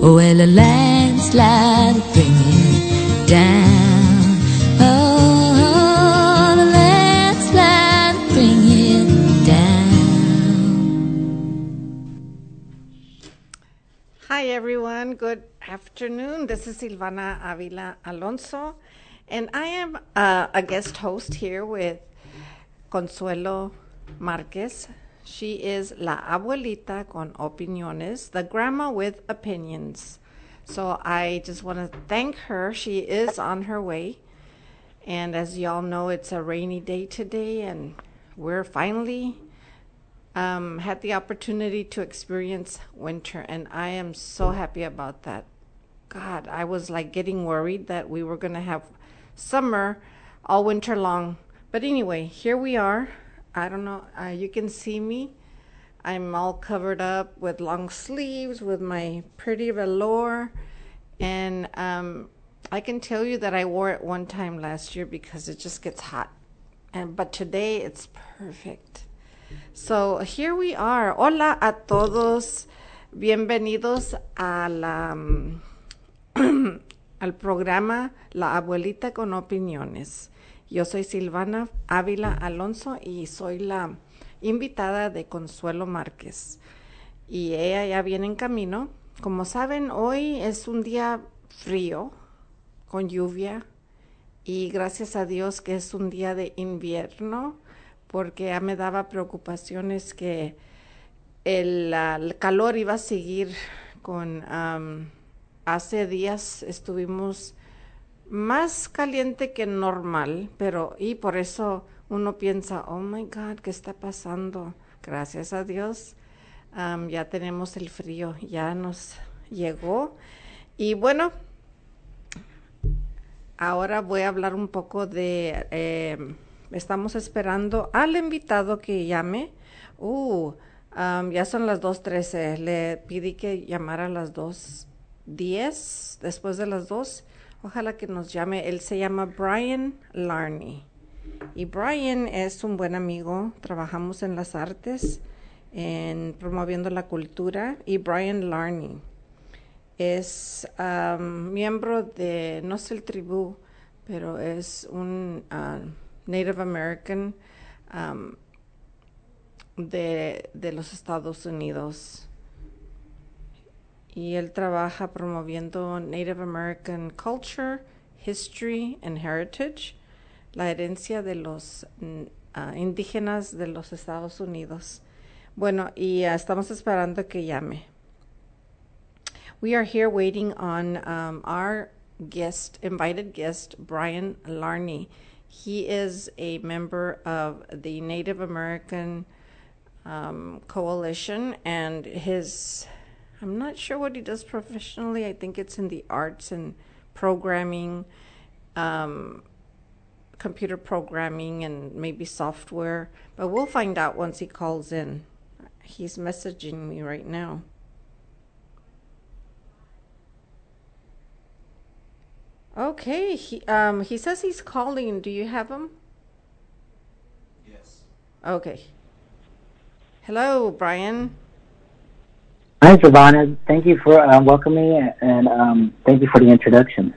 well, the landslide bring it down. Oh, the landslide bring it down. Hi, everyone. Good afternoon. This is Silvana Avila Alonso, and I am uh, a guest host here with Consuelo Marquez. She is La Abuelita con Opiniones, the grandma with opinions. So I just want to thank her. She is on her way. And as y'all know, it's a rainy day today, and we're finally um, had the opportunity to experience winter, and I am so happy about that. God, I was like getting worried that we were going to have summer all winter long. But anyway, here we are. I don't know, uh, you can see me. I'm all covered up with long sleeves, with my pretty velour, and um, I can tell you that I wore it one time last year because it just gets hot. And but today it's perfect. So here we are. Hola a todos. Bienvenidos a la, mm, al programa La Abuelita con Opiniones. Yo soy Silvana Ávila Alonso y soy la invitada de Consuelo Márquez. Y ella ya viene en camino. Como saben, hoy es un día frío, con lluvia, y gracias a Dios que es un día de invierno, porque ya me daba preocupaciones que el, el calor iba a seguir con... am, hace días estuvimos más caliente que normal, pero y por eso uno piensa, oh my God, ¿qué está pasando? Gracias a Dios, ya tenemos el frío, ya nos llegó. Y bueno, Ahora voy a hablar un poco de, eh, estamos esperando al invitado que llame. Uh, ya son las 2.13. Le pedí que llamara a las 2.10, después de las 2. Ojalá que nos llame. Él se llama Brian Larney. Y Brian es un buen amigo. Trabajamos en las artes, en promoviendo la cultura. Y Brian Larney es am, miembro de, no sé el tribu, pero es un ah, Native American am, de, de los Estados Unidos. Y él trabaja promoviendo Native American culture, history and heritage, la herencia de los ah, indígenas de los Estados Unidos. Bueno, y ah, estamos esperando que llame. We are here waiting on um, our guest, invited guest, Brian Larney. He is a member of the Native American um, Coalition, and his, I'm not sure what he does professionally. I think it's in the arts and programming, um, computer programming, and maybe software. But we'll find out once he calls in. He's messaging me right now. Okay, he um he says he's calling. Do you have him? Yes. Okay. Hello, Brian. Hi, Savannah. Thank you for uh, welcoming me, and um, thank you for the introduction.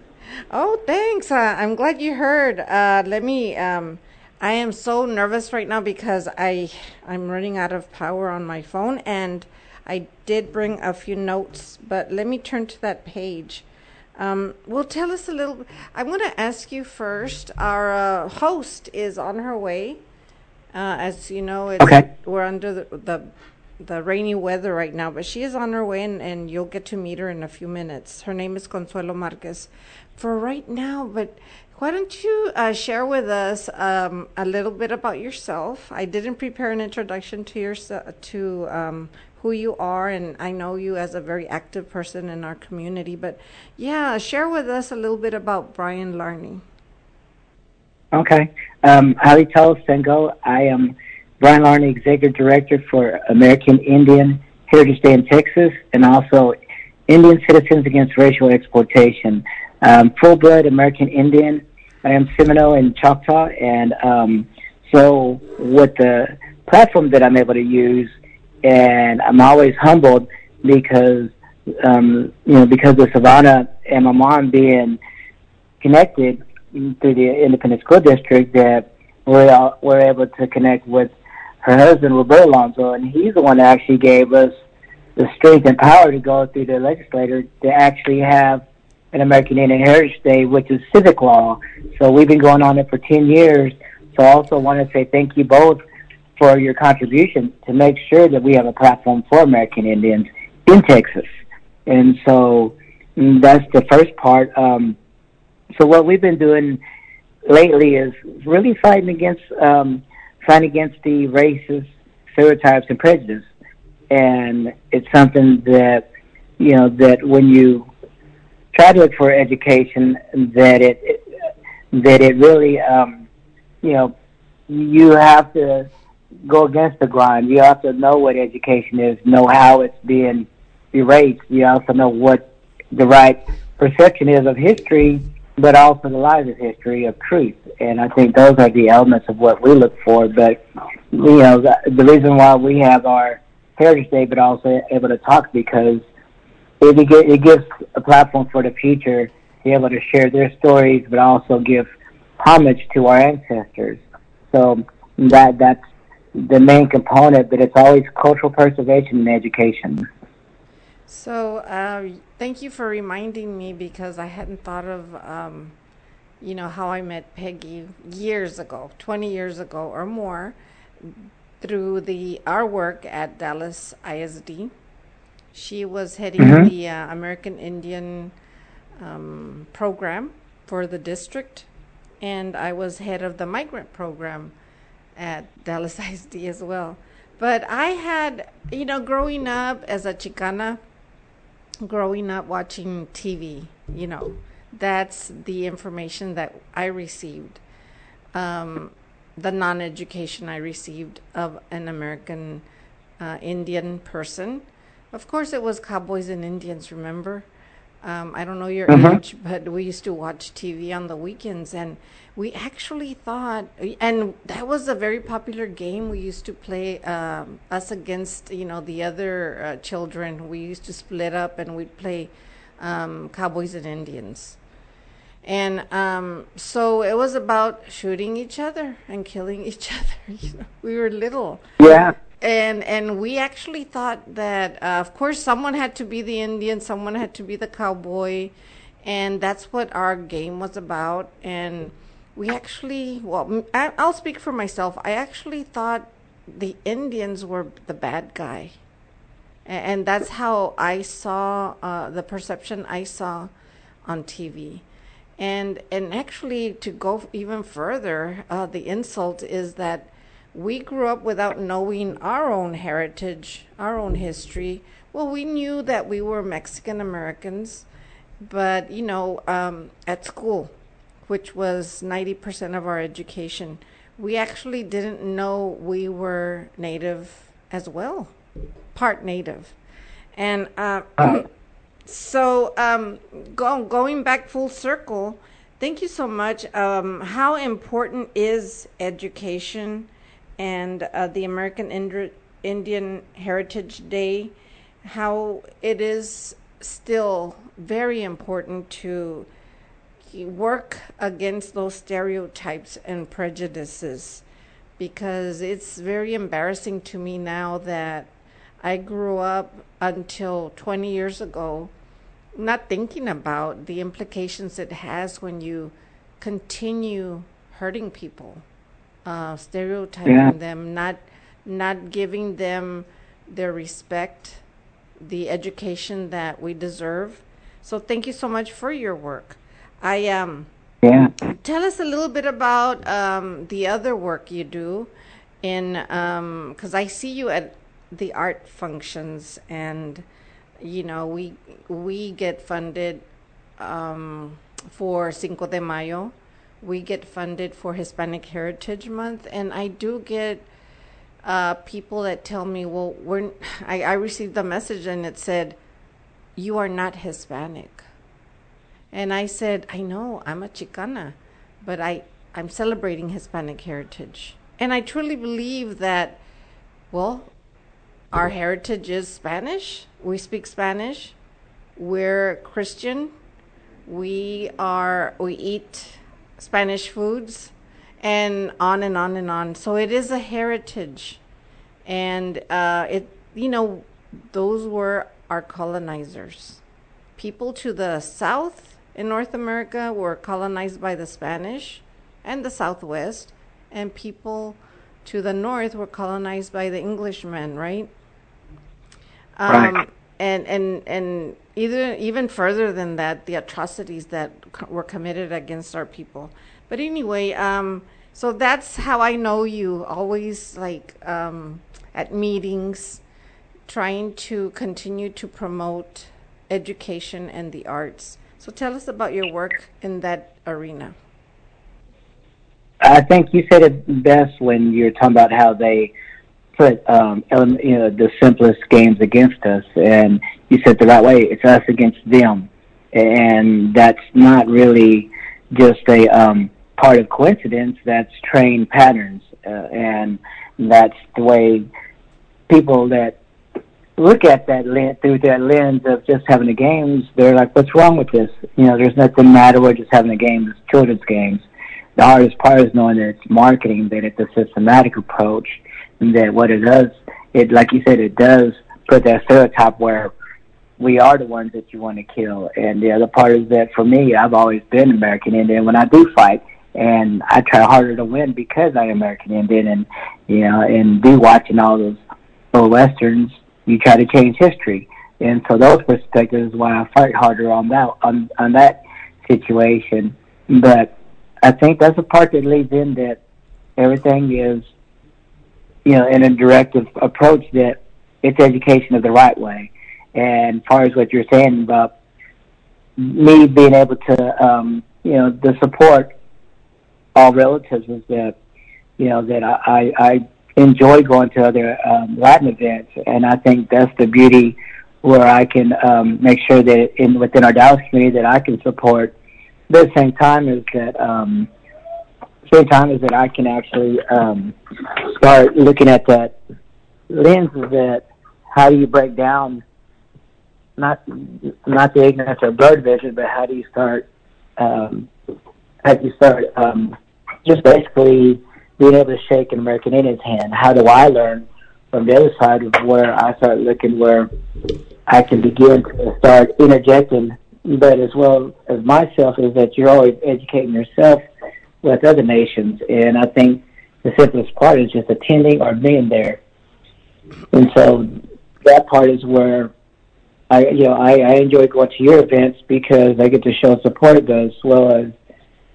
Oh, thanks. Uh, I'm glad you heard. Uh, let me. Um, I am so nervous right now because I I'm running out of power on my phone, and I did bring a few notes, but let me turn to that page. Um, well, tell us a little. I want to ask you first. Our uh, host is on her way. Uh, as you know, it's, Okay. we're under the, the the rainy weather right now, but she is on her way, and, and you'll get to meet her in a few minutes. Her name is Consuelo Marquez. For right now, but why don't you uh, share with us um, a little bit about yourself? I didn't prepare an introduction to your to um, who you are, and I know you as a very active person in our community. But yeah, share with us a little bit about Brian Larney. Okay. Um, Hali Sengo. I am Brian Larney, Executive Director for American Indian Heritage Day in Texas, and also Indian Citizens Against Racial Exploitation. Um, full blood American Indian. I am Seminole and Choctaw, and um, so with the platform that I'm able to use, and I'm always humbled because um, you know because of Savannah and my mom being connected through the Independent School District that we're we're able to connect with her husband Roberto Alonso, and he's the one that actually gave us the strength and power to go through the legislature to actually have an American Indian Heritage Day, which is civic law. So we've been going on it for 10 years. So I also want to say thank you both for your contribution to make sure that we have a platform for American Indians in Texas. And so mm, that's the first part. Um, so what we've been doing lately is really fighting against um, fighting against the racist stereotypes and prejudice, and it's something that you know that when you try to look for education, that it, it that it really um, you know you have to go against the grind. You have to know what education is, know how it's being erased. You also know what the right perception is of history but also the larger history of truth. And I think those are the elements of what we look for. But you know, the, the reason why we have our Heritage Day, but also able to talk because it, it gives a platform for the future to be able to share their stories, but also give homage to our ancestors. So that that's the main component, but it's always cultural preservation and education. So, uh, thank you for reminding me because I hadn't thought of, um, you know, how I met Peggy years ago, 20 years ago or more, through the our work at Dallas ISD. She was heading mm-hmm. the uh, American Indian um, program for the district, and I was head of the migrant program at Dallas ISD as well. But I had, you know, growing up as a Chicana, growing up watching TV, you know, that's the information that I received. Um, the non education I received of an American uh, Indian person. Of course, it was cowboys and Indians, remember? Um, I don't know your uh-huh. age, but we used to watch TV on the weekends, and we actually thought, and that was a very popular game we used to play um, us against, you know, the other uh, children. We used to split up and we'd play um, cowboys and Indians. And um, so it was about shooting each other and killing each other. You know, we were little. Yeah and and we actually thought that uh, of course someone had to be the Indian, someone had to be the cowboy, and that's what our game was about. And we actually, well, I'll speak for myself. I actually thought the Indians were the bad guy, and that's how I saw uh, the perception I saw on TV. And and actually, to go even further, uh, the insult is that we grew up without knowing our own heritage, our own history. Well, we knew that we were Mexican Americans, but you know, um, at school, which was 90% of our education, we actually didn't know we were Native as well, part Native. And uh, so, um, go, going back full circle, thank you so much. Um, how important is education? and uh, the American Indian Heritage Day, how it is still very important to work against those stereotypes and prejudices because it's very embarrassing to me now that I grew up until 20 years ago not thinking about the implications it has when you continue hurting people uh, stereotyping yeah. them, not not giving them their respect, the education that we deserve. So thank you so much for your work. I um yeah. Tell us a little bit about um, the other work you do, in because um, I see you at the art functions, and you know we we get funded um, for Cinco de Mayo, we get funded for Hispanic Heritage Month, and I do get uh, people that tell me, well, we're, I, I received a message and it said, you are not Hispanic. And I said, I know, I'm a Chicana, but I, I'm celebrating Hispanic heritage. And I truly believe that, well, our heritage is Spanish. We speak Spanish. We're Christian. We are, we eat Spanish foods and on and on and on. So it is a heritage, and uh, it you know those were our colonizers. People to the south in North America were colonized by the Spanish and the Southwest, and people to the north were colonized by the Englishmen, right? Um, Right. And and and either even further than that, the atrocities that c- were committed against our people. But anyway, um, so that's how I know you. Always like um, at meetings, trying to continue to promote education and the arts. So tell us about your work in that arena. I think you said it best when you're talking about how they put um, you know the simplest games against us, and you said the right way. It's us against them, and that's not really just a um, part of coincidence. That's trained patterns, uh, and that's the way people that look at that lens through that lens of just having the games. They're like, "What's wrong with this? You know, there's nothing matter. We're just having a game. It's children's games." the hardest part is knowing that it's marketing, that it's a systematic approach, and that what it does, it like you said, it does put that stereotype where we are the ones that you want to kill. And the other part is that for me, I've always been American Indian. When I do fight, and I try harder to win because I'm American Indian, and you know, and be watching all those old westerns, you try to change history. And so those perspectives is why I fight harder on that on on that situation. But I think that's a part that leads in that everything is, you know, in a directive approach that it's education of the right way. And as far as what you're saying about me being able to, um, you know, the support all relatives is that, you know, that I, I, I enjoy going to other um, Latin events, and I think that's the beauty where I can um, make sure that in within our Dallas community that I can support. But at the same time is that um same time is that I can actually um start looking at that lens of that how do you break down not not the ignorance or blurred vision, but how do you start um how do you start um just basically being able to shake an American Indian's hand. How do I learn from the other side of where I start looking where I can begin to start interjecting but as well as myself is that you're always educating yourself with other nations and I think the simplest part is just attending or being there. And so that part is where I you know, I, I enjoy going to your events because I get to show support as well as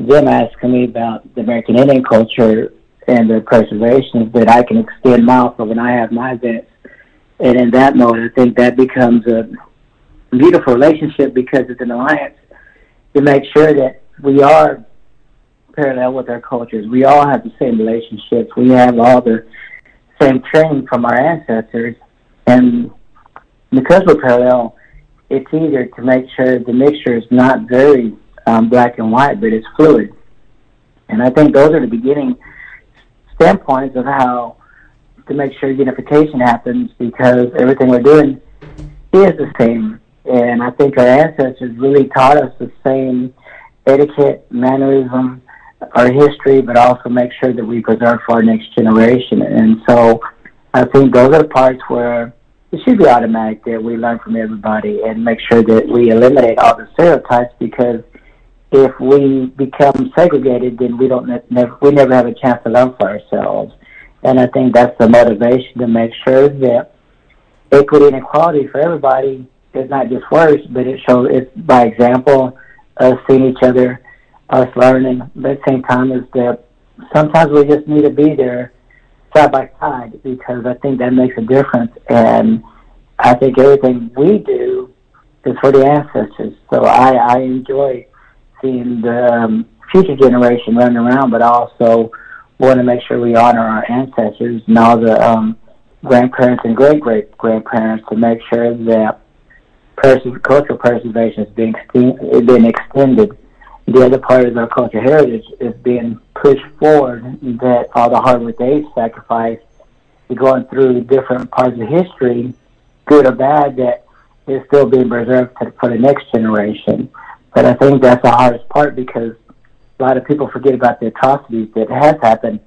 them asking me about the American Indian culture and the preservation that I can extend my offer when I have my events. And in that mode I think that becomes a beautiful relationship because it's an alliance to make sure that we are parallel with our cultures. We all have the same relationships. We have all the same training from our ancestors. And because we're parallel, it's easier to make sure the mixture is not very um, black and white, but it's fluid. And I think those are the beginning standpoints of how to make sure unification happens because everything we're doing is the same and I think our ancestors really taught us the same etiquette, mannerism, our history, but also make sure that we preserve for our next generation. And so I think those are the parts where it should be automatic that we learn from everybody and make sure that we eliminate all the stereotypes because if we become segregated, then we don't never, we never have a chance to learn for ourselves. And I think that's the motivation to make sure that equity and equality for everybody is not just words, but it shows it's by example, us seeing each other, us learning. But at the same time, is that sometimes we just need to be there side by side because I think that makes a difference. And I think everything we do is for the ancestors. So I, I enjoy seeing the um, future generation running around, but also want to make sure we honor our ancestors and all the um, grandparents and great great grandparents to make sure that pers- cultural preservation is being, is being extended. The other part of our cultural heritage is being pushed forward that all the hard work they sacrificed going through different parts of history, good or bad, that is still being preserved for the next generation. But I think that's the hardest part because a lot of people forget about the atrocities that has happened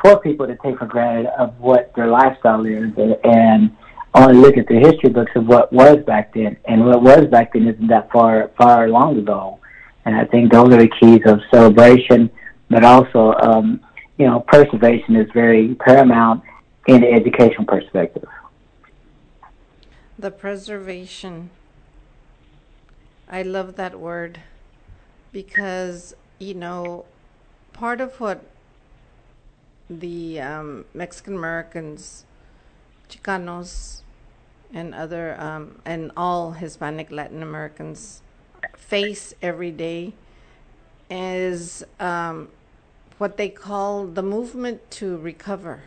for people to take for granted of what their lifestyle is and only look at the history books of what was back then. And what was back then isn't that far far long ago. And I think those are the keys of celebration, but also um, you know, preservation is very paramount in the educational perspective. The preservation. I love that word because, you know, part of what the um, Mexican Americans, Chicanos, and other, um, and all Hispanic Latin Americans face every day is um, what they call the movement to recover.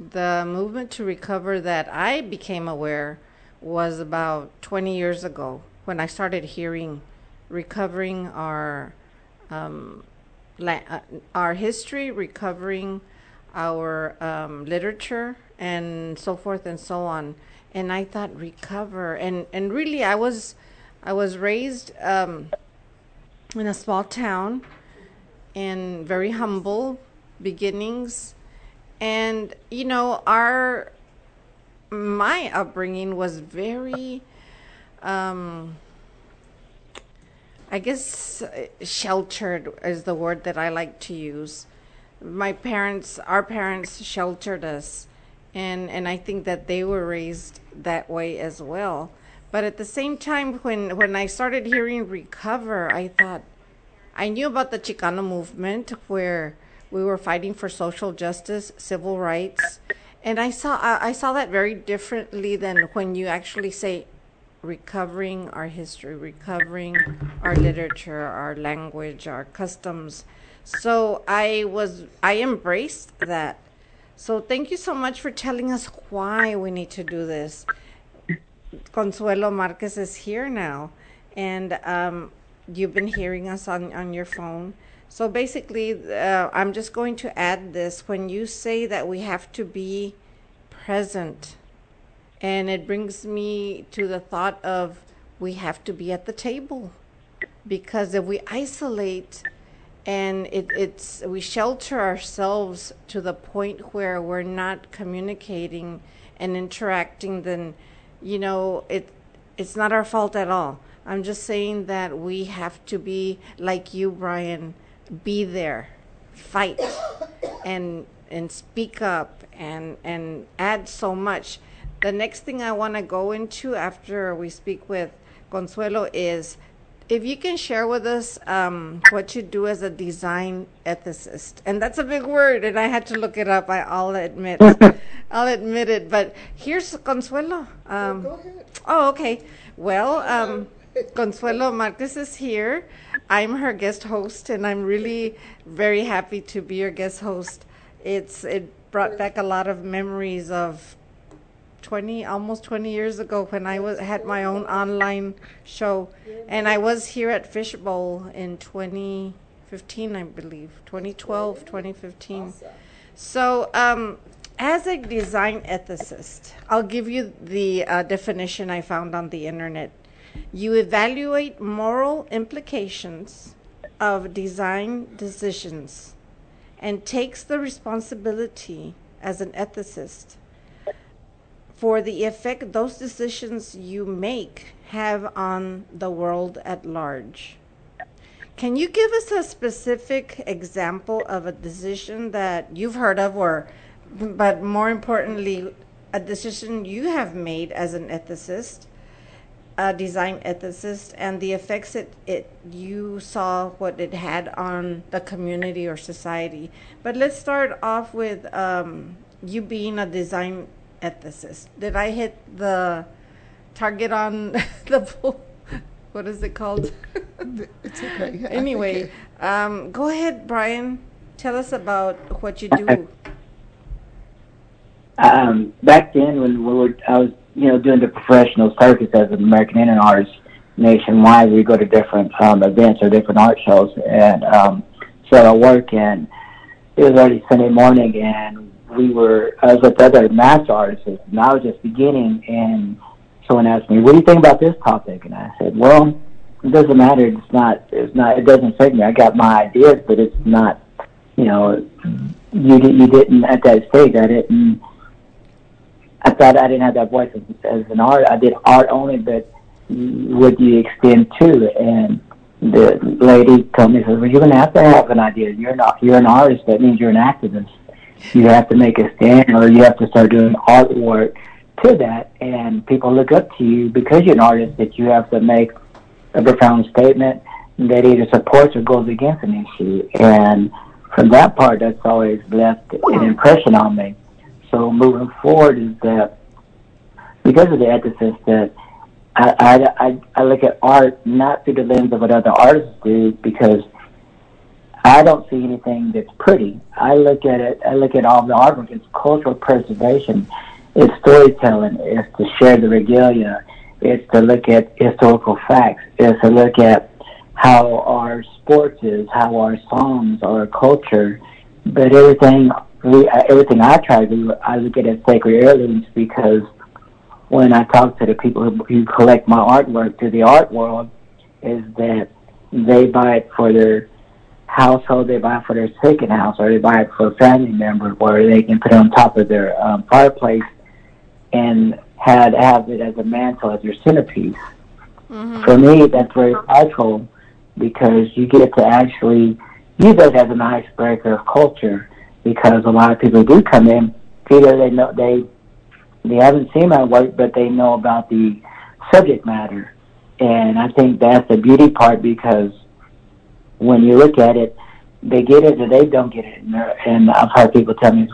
The movement to recover that I became aware was about 20 years ago when I started hearing recovering our um, la- uh, our history, recovering our um, literature, and so forth and so on. And I thought recover, and and really I was I was raised um, in a small town, in very humble beginnings and you know our my upbringing was very um i guess sheltered is the word that i like to use. My parents our parents sheltered us and and i think that they were raised that way as well. But at the same time when when i started hearing recover i thought i knew about the chicano movement where we were fighting for social justice, civil rights, and I saw I, I saw that very differently than when you actually say recovering our history, recovering our literature, our language, our customs. So I was I embraced that. So thank you so much for telling us why we need to do this. Consuelo Marquez is here now, and um, you've been hearing us on on your phone. So basically, uh, I'm just going to add this. When you say that we have to be present, and it brings me to the thought of we have to be at the table. Because if we isolate and it, it's we shelter ourselves to the point where we're not communicating and interacting, then you know it it's not our fault at all. I'm just saying that we have to be like you, Brian be there, fight, and and speak up and and add so much. The next thing I want to go into after we speak with Consuelo is if you can share with us um, what you do as a design ethicist, and that's a big word, and I had to look it up. I, I'll admit, I'll admit it. But here's Consuelo. Um, go ahead. Oh, okay. Well, um, Consuelo Marquez is here. I'm her guest host, and I'm really very happy to be your guest host. It's it brought back a lot of memories of 20 almost 20 years ago when I was had my own online show. And I was here at Fishbowl in 2015 I believe. 2012 2015 so um, as a design ethicist I'll give you the uh, definition I found on the internet. You evaluate moral implications of design decisions and takes the responsibility as an ethicist for the effect those decisions you make have on the world at large. Can you give us a specific example of a decision that you've heard of or but more importantly a decision you have made as an ethicist a design ethicist and the effects it, it you saw what it had on the community or society. But let's start off with um, you being a design ethicist. Did I hit the target on the what is it called? It's okay. anyway, um, go ahead, Brian. Tell us about what you do. Um, back then, when we were, I was, you know, doing the professional circus as an American Indian artist nationwide. We go to different um, events or different art shows, and um, so I work. And it was already Sunday morning, and we were. I was with other master artists, and I was just beginning. And someone asked me, "What do you think about this topic?" And I said, "Well, it doesn't matter. It's not. It's not. It doesn't affect me. I got my ideas, but it's not. You know, you you didn't at that stage. I didn't." I thought I didn't have that voice as, as an art. I did art only, but would you extend to? And the lady told me, "Well, you're going to have to have an idea. You're not. You're an artist. That means you're an activist. You have to make a stand, or you have to start doing artwork to that. And people look up to you because you're an artist. That you have to make a profound statement that either supports or goes against an issue. And from that part, that's always left an impression on me. So moving forward is that because of the ethicist that I, I, I, I look at art not through the lens of what other artists do because I don't see anything that's pretty. I look at it, I look at all the artwork, it's cultural preservation, it's storytelling, it's to share the regalia, it's to look at historical facts, it's to look at how our sports is, how our songs, our culture, but everything everything I try to do, I look at as sacred heirlooms because when I talk to the people who, who collect my artwork to the art world, is that they buy it for their household, they buy it for their second house, or they buy it for a family member where they can put it on top of their um, fireplace and had have it as a mantle as your centerpiece. Mm-hmm. For me, that's very powerful because you get to actually use it as an icebreaker of culture because a lot of people do come in either they know they they haven't seen my work but they know about the subject matter and I think that's the beauty part because when you look at it they get it or they don't get it and, and I've heard people tell me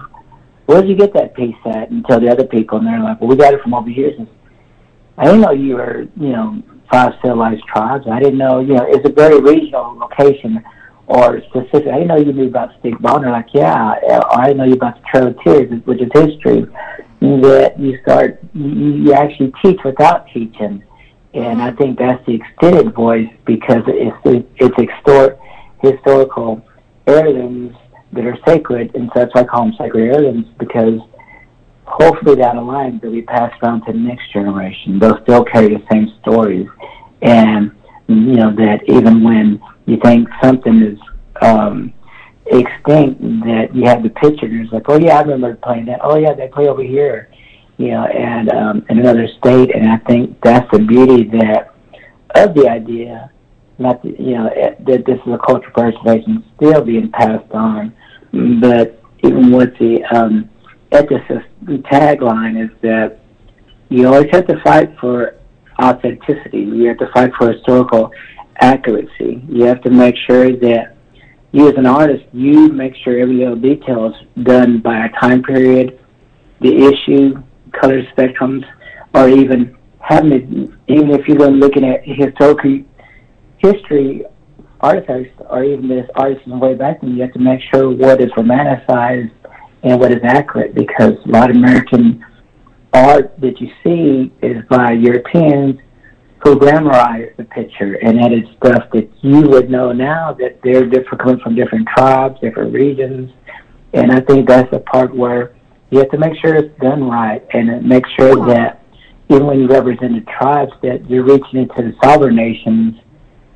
where did you get that piece at and tell the other people and they're like well we got it from over here and I didn't know you were you know five civilized tribes I didn't know you know it's a very regional location or specific. I didn't know you knew about Steve Bonner. Like, yeah, I didn't know you about the Trail of Tears, which is history. That you start, you, you actually teach without teaching, and I think that's the extended voice because it's it's extort historical heirlooms that are sacred, and so that's why I call them sacred heirlooms because hopefully down the line they'll be passed on to the next generation. They'll still carry the same stories, and you know that even when you think something is um, extinct that you have the picture and it's like, oh yeah, I remember playing that. Oh yeah, they play over here, you know, and um, in another state. And I think that's the beauty that of the idea, not the, you know eh, that this is a cultural preservation still being passed on, but even with the um, ethicist tagline is that you always have to fight for authenticity. You have to fight for historical accuracy. You have to make sure that you as an artist, you make sure every little detail is done by a time period, the issue, color spectrums, or even having even if you're looking at historical history artifacts, or even this artist from way back then, you have to make sure what is romanticized and what is accurate because a lot of American art that you see is by Europeans who glamorize the picture and edit stuff that you would know now that they're different coming from different tribes, different regions. And I think that's the part where you have to make sure it's done right and make sure that even when you represent the tribes that you're reaching into the sovereign nations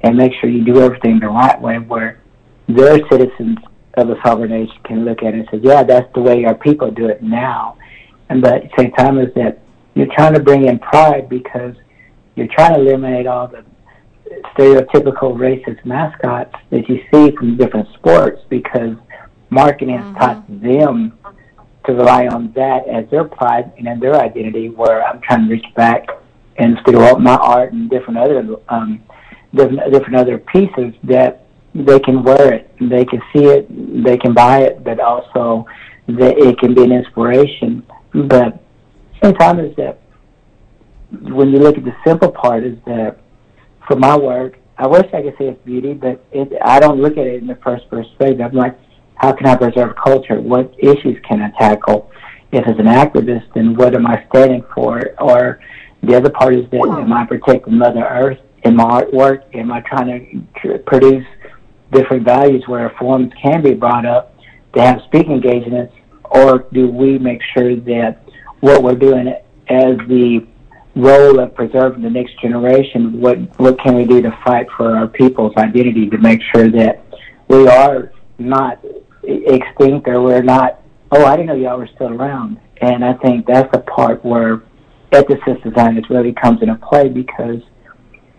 and make sure you do everything the right way where their citizens of a sovereign nation can look at it and say, yeah, that's the way our people do it now. And but at the same time is that you're trying to bring in pride because you're trying to eliminate all the stereotypical racist mascots that you see from different sports because marketing mm-hmm. has taught them to rely on that as their pride and their identity where I'm trying to reach back and through my art and different other um different different other pieces that they can wear it, they can see it, they can buy it, but also that it can be an inspiration. But same time is that when you look at the simple part is that for my work, I wish I could say it's beauty, but it, I don't look at it in the first perspective. I'm like, how can I preserve culture? What issues can I tackle? If as an activist, then what am I standing for? Or the other part is that am I protecting Mother Earth in my artwork? Am I trying to produce different values where forms can be brought up to have speaking engagements? Or do we make sure that what we're doing as the role of preserving the next generation, what what can we do to fight for our people's identity to make sure that we are not extinct or we're not oh I didn't know y'all were still around. And I think that's the part where ethicist designers really comes into play because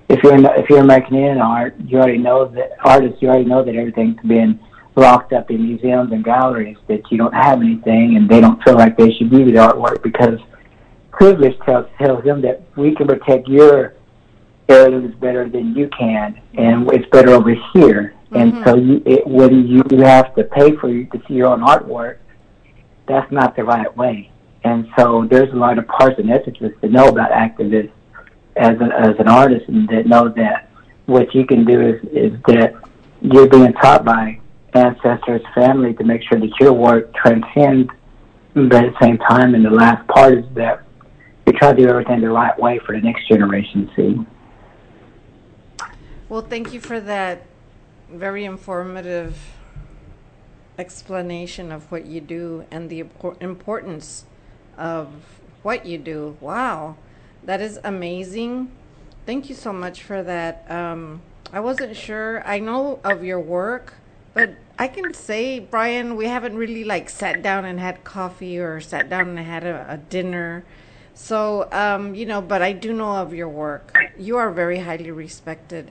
if you're in, if you're American Indian art, you already know that artists you already know that everything's been locked up in museums and galleries that you don't have anything and they don't feel like they should you the artwork because privilege tells tells them that we can protect your heirlooms better than you can, and it's better over here. Mm-hmm. And so, you, it, when you have to pay for you to see your own artwork, that's not the right way. And so, there's a lot of parts and ethicists that know about activists as an as an artist, and that know that what you can do is is that you're being taught by ancestors, family, to make sure that your work transcends. But at the same time, and the last part is that you try to do everything the right way for the next generation to see. Well, thank you for that very informative explanation of what you do and the importance of what you do. Wow, that is amazing. Thank you so much for that. Um, I wasn't sure. I know of your work, but I can say, Brian, we haven't really like sat down and had coffee or sat down and had a, a dinner so, um, you know, but I do know of your work. You are very highly respected,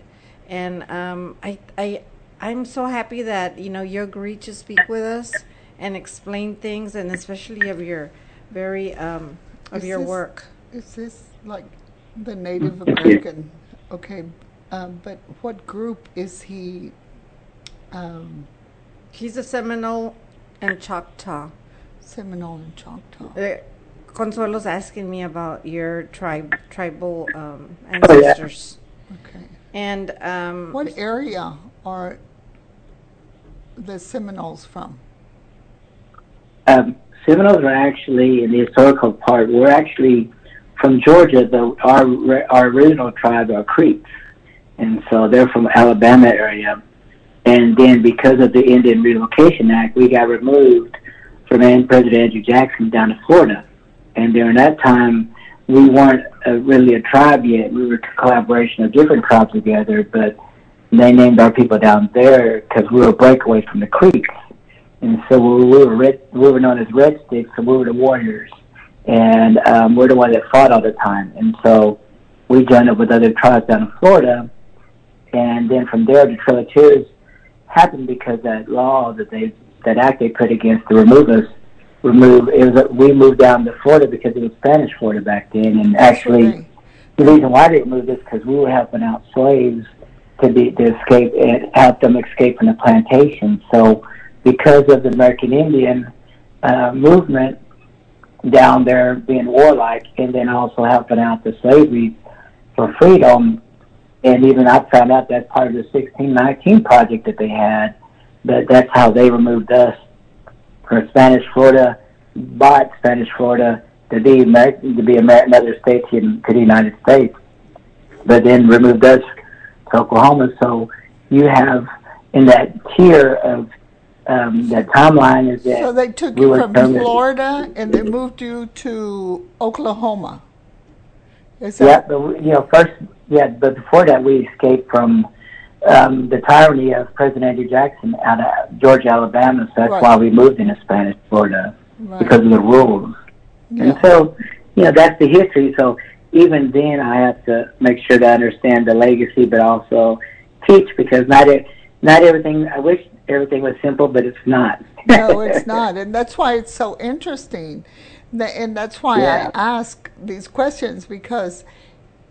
and um, I, I, I'm so happy that you know you agreed to speak with us and explain things, and especially of your very um, of is your this, work. Is this like the Native American? Okay, um, but what group is he? Um, He's a Seminole and Choctaw. Seminole and Choctaw. Uh, Consuelo's asking me about your tribe, tribal um, ancestors. Oh, yeah. Okay. And um, what area are the Seminoles from? Um, Seminoles are actually in the historical part. We're actually from Georgia. Though our our original tribe are Creeks, and so they're from Alabama area. And then because of the Indian Relocation Act, we got removed from President Andrew Jackson down to Florida. And during that time, we weren't uh, really a tribe yet. We were a collaboration of different tribes together, but they named our people down there because we were a breakaway from the Creeks. And so we were red, we were known as Red Sticks, so we were the warriors, and um, we're the ones that fought all the time. And so we joined up with other tribes down in Florida, and then from there the Trail of Tears happened because that law that they that act they put against to remove remove it was we moved down to Florida because it was Spanish Florida back then, and actually the reason why they moved is because we were helping out slaves to be to escape and help them escape from the plantation. So because of the American Indian uh, movement down there being warlike, and then also helping out the slavery for freedom. And even I found out that's part of the 1619 project that they had. But that's how they removed us for Spanish Florida, bought Spanish Florida to be American, to be another state to, to the United States, but then removed us to Oklahoma. So you have in that tier of um, the timeline is that so they took you from Florida and they moved you to Oklahoma. Is that yeah, but you know first yeah, but before that we escaped from um, the tyranny of President Andrew Jackson out of Georgia, Alabama. So that's right. why we moved into Spanish Florida right. because of the rules. Yeah. And so, you know, that's the history. So even then, I have to make sure to understand the legacy, but also teach because not it, not everything. I wish everything was simple, but it's not. no, it's not, and that's why it's so interesting. And that's why yeah. I ask these questions because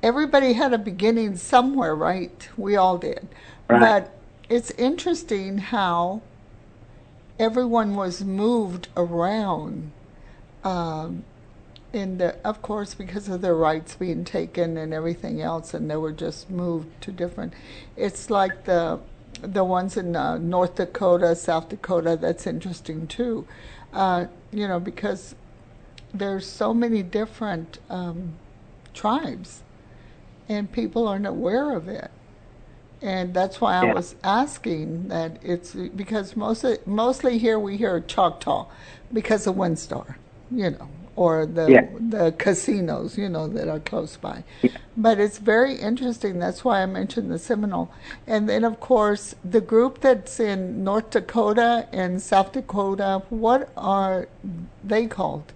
everybody had a beginning somewhere, right? We all did. Right. But it's interesting how everyone was moved around. Um, in the, of course, because of their rights being taken and everything else, and they were just moved to different. It's like the the ones in uh, North Dakota, South Dakota. That's interesting too. Uh, you know, because there's so many different um, tribes, and people aren't aware of it. And that's why I was asking that it's because mostly mostly here we hear Choctaw because of WinStar, you know, or the Yeah. the casinos, you know, that are close by. But it's very interesting. That's why I mentioned the Seminole. And then, of course, the group that's in North Dakota and South Dakota, what are they called?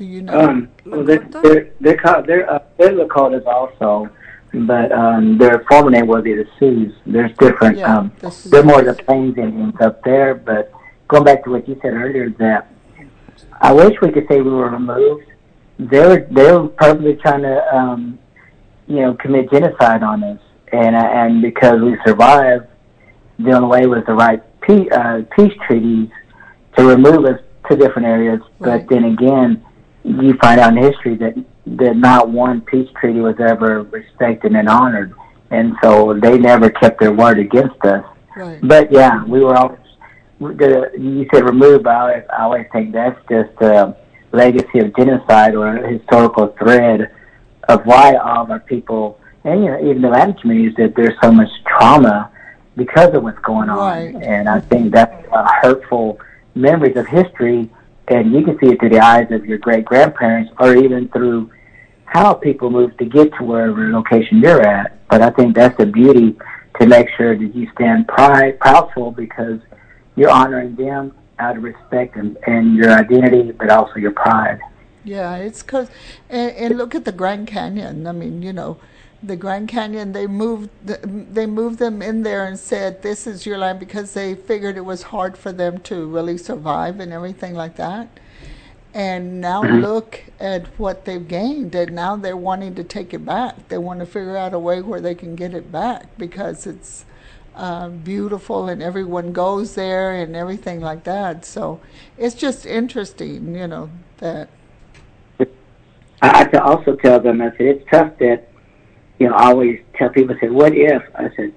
Do you know? Um, well, they're, they're, they're, called, they're, uh, they're Lakotas also, but um, their former name was the Sioux. There's different, Yeah, um, the they're more the Plains Indians up there, but going back to what you said earlier, that I wish we could say we were removed. They were, they were probably trying to, um, you know, commit genocide on us. And, uh, and because we survived, the only way was to write peace, uh, peace treaties to remove us to different areas. Right. But then again, you find out in history that that not one peace treaty was ever respected and honored, and so they never kept their word against us. right. But yeah, we were all. The, you said removed, but I always, I always think that's just a legacy of genocide or a historical thread of why all of our people, and you know, even the Latin communities, that there's so much trauma because of what's going on. Right. And I think that's uh, hurtful memories of history, and you can see it through the eyes of your great grandparents, or even through how people move to get to wherever location you're at. But I think that's the beauty to make sure that you stand pride, proudful because you're honoring them out of respect and, and your identity, but also your pride. Yeah, it's because, and, and look at the Grand Canyon. I mean, you know, the Grand Canyon. They moved, they moved them in there and said, "This is your land," because they figured it was hard for them to really survive and everything like that. And now look at what they've gained, and now they're wanting to take it back. They want to figure out a way where they can get it back because it's uh, beautiful and everyone goes there and everything like that. So it's just interesting, you know, that I, I could also tell them, I said, it's tough that, you know, I always tell people, I said, what if? I said,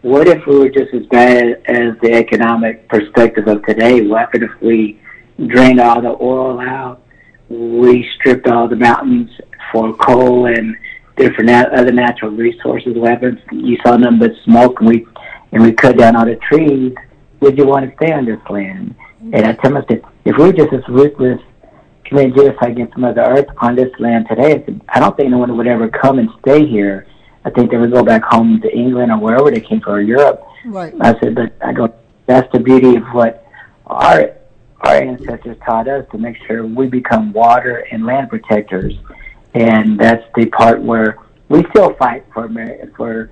what if we were just as bad as the economic perspective of today? What if we drained all the oil out? We stripped all the mountains for coal and different other natural resources, weapons. You saw nothing but smoke, and we and we cut down all the trees. Would you want to stay on this land? And I tell myself, if we were just as ruthless genocide against Mother Earth on this land today, I don't think no one would ever come and stay here. I think they would go back home to England or wherever they came from, or Europe. right. I said, but I go, that's the beauty of what our our ancestors taught us to make sure we become water and land protectors, and that's the part where we still fight for Amer- for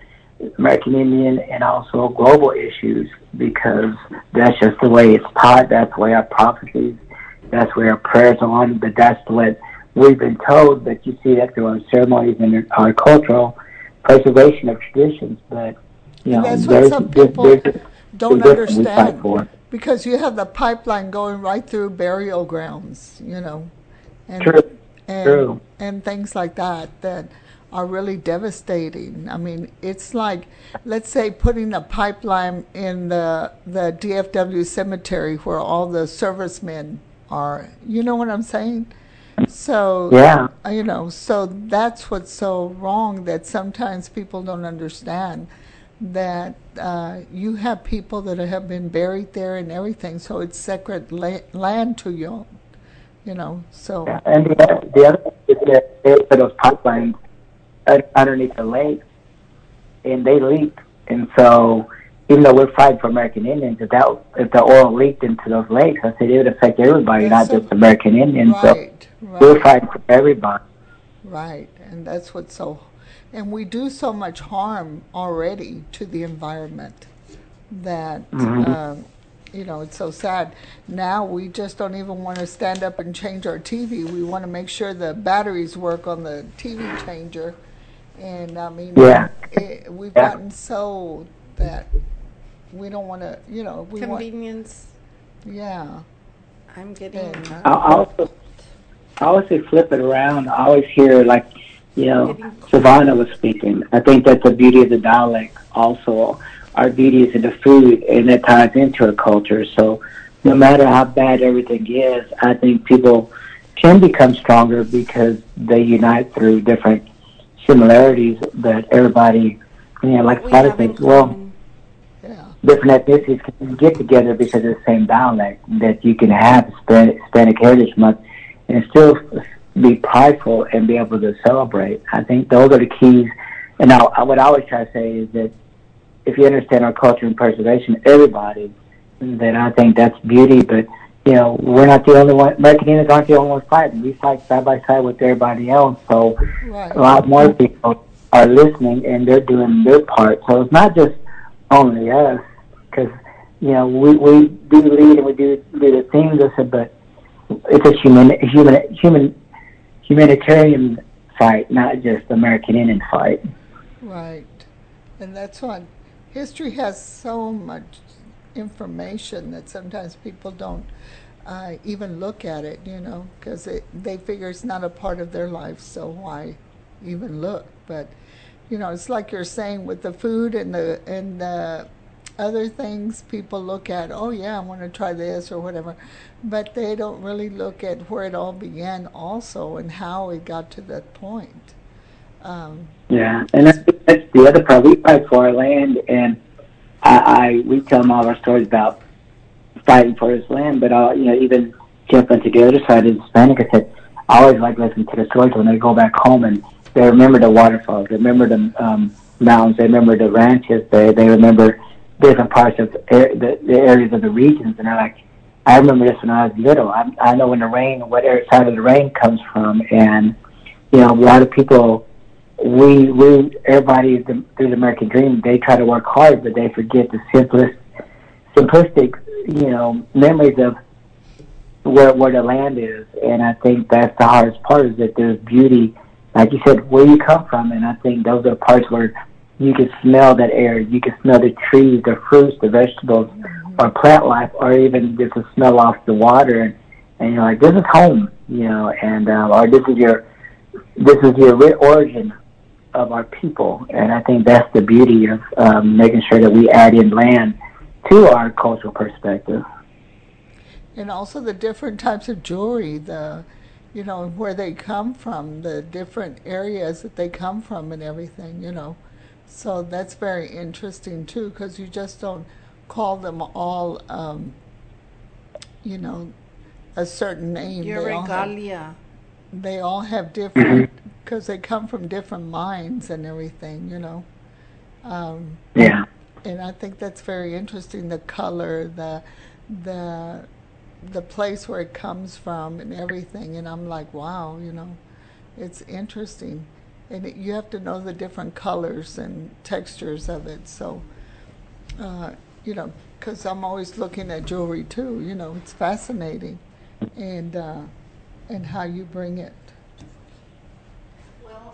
American Indian and also global issues because that's just the way it's taught. That's the way our prophecies, that's where prayers are on. But that's what we've been told. But you see that through our ceremonies and our cultural preservation of traditions. But you know, That's what some people there's- don't there's fight understand because you have the pipeline going right through burial grounds, you know, and True. and, True. and things like that that are really devastating. I mean, it's like let's say putting a pipeline in the the DFW cemetery where all the servicemen are. You know what I'm saying? So Yeah. uh, you know, so that's what's so wrong that sometimes people don't understand that uh, you have people that have been buried there and everything, so it's sacred la- land to you, you know. So Yeah, and the other, the other thing is that they those pipelines underneath the lake, and they leak. And so, even though we're fighting for American Indians, if that if the oil leaked into those lakes, I said it would affect everybody, Yes, not so- just American Indians. So right, we're right, fighting for everybody. right, and that's what's so, and we do so much harm already to the environment that. Mhm. Um, you know, it's so sad. Now we just don't even want to stand up and change our TV. We want to make sure the batteries work on the TV changer. And I mean, Yeah. it, we've Yeah. gotten so that we don't want to, you know, we want, Convenience. yeah, I'm getting. Yeah. I I also, I always say flip it around. I always hear like, you know, Savannah was speaking. I think that's the beauty of the dialect. Also, our beauty is in the food, and that ties into our culture. So, no matter how bad everything is, I think people can become stronger because they unite through different similarities. that everybody, you know, like We Savannah have in says, well, common. Yeah. Different ethnicities can get together because of the same dialect. That you can have Hispanic, Heritage Month and still be prideful and be able to celebrate. I think those are the keys. And I, what I always try to say is that if you understand our culture and preservation, everybody, then I think that's beauty. But you know, we're not the only one. American Indians aren't the only ones fighting. We fight side by side with everybody else. So Right. a lot more people are listening and they're doing their part. So it's not just only us, because you know we we do lead and we do do the things. I said, but it's a human human human humanitarian fight, not just American Indian fight. Right. And that's what history has so much information that sometimes people don't uh, even look at it, you know, because they figure it's not a part of their life, so why even look? But, you know, it's like you're saying with the food and the, and the other things people look at, oh yeah, I want to try this or whatever, but they don't really look at where it all began also and how it got to that point. Um, Yeah, and that's, that's the other part. We fight for our land, and I, I we tell them all our stories about fighting for this land. But uh, you know, even jumping to the other side of Hispanic, I said I always like listening to the stories when they go back home and they remember the waterfalls, they remember the um, mountains, they remember the ranches, they they remember different parts of the, the areas of the regions, and they're like. I remember this when I was little. I, I know when the rain, what side of the rain comes from, and you know, a lot of people we we everybody through the American dream they try to work hard but they forget the simplest simplistic you know memories of where where the land is and I think that's the hardest part is that there's beauty like you said where you come from and I think those are parts where you can smell that air you can smell the trees the fruits the vegetables or plant life or even just the smell off the water and, you're like this is home you know and uh, or this is your this is your ri- origin of our people, and I think that's the beauty of um, making sure that we add in land to our cultural perspective. and also the different types of jewelry, the you know where they come from, the different areas that they come from, and everything. You know, so that's very interesting too, because you just don't call them all, um, you know, a certain name. Your They all have- they all have different because they come from different minds and everything. You know. Um, Yeah, and I think that's very interesting. The color, the the the place where it comes from, and everything. And I'm like, wow, you know, it's interesting. And it, you have to know the different colors and textures of it. So, uh, you know, because I'm always looking at jewelry too. You know, it's fascinating, and uh, and how you bring it.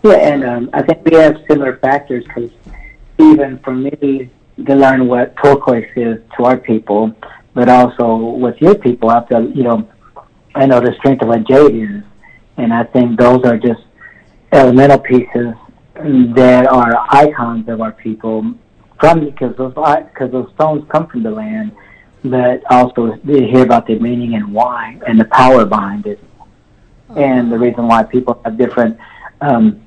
yeah, and um, I think we have similar factors because even for me to learn what turquoise is to our people, but also with your people, I have to, you know, I know the strength of what jade is, and I think those are just elemental pieces that are icons of our people from because those because those stones come from the land, but also they hear about the meaning and why and the power behind it, and the reason why people have different um,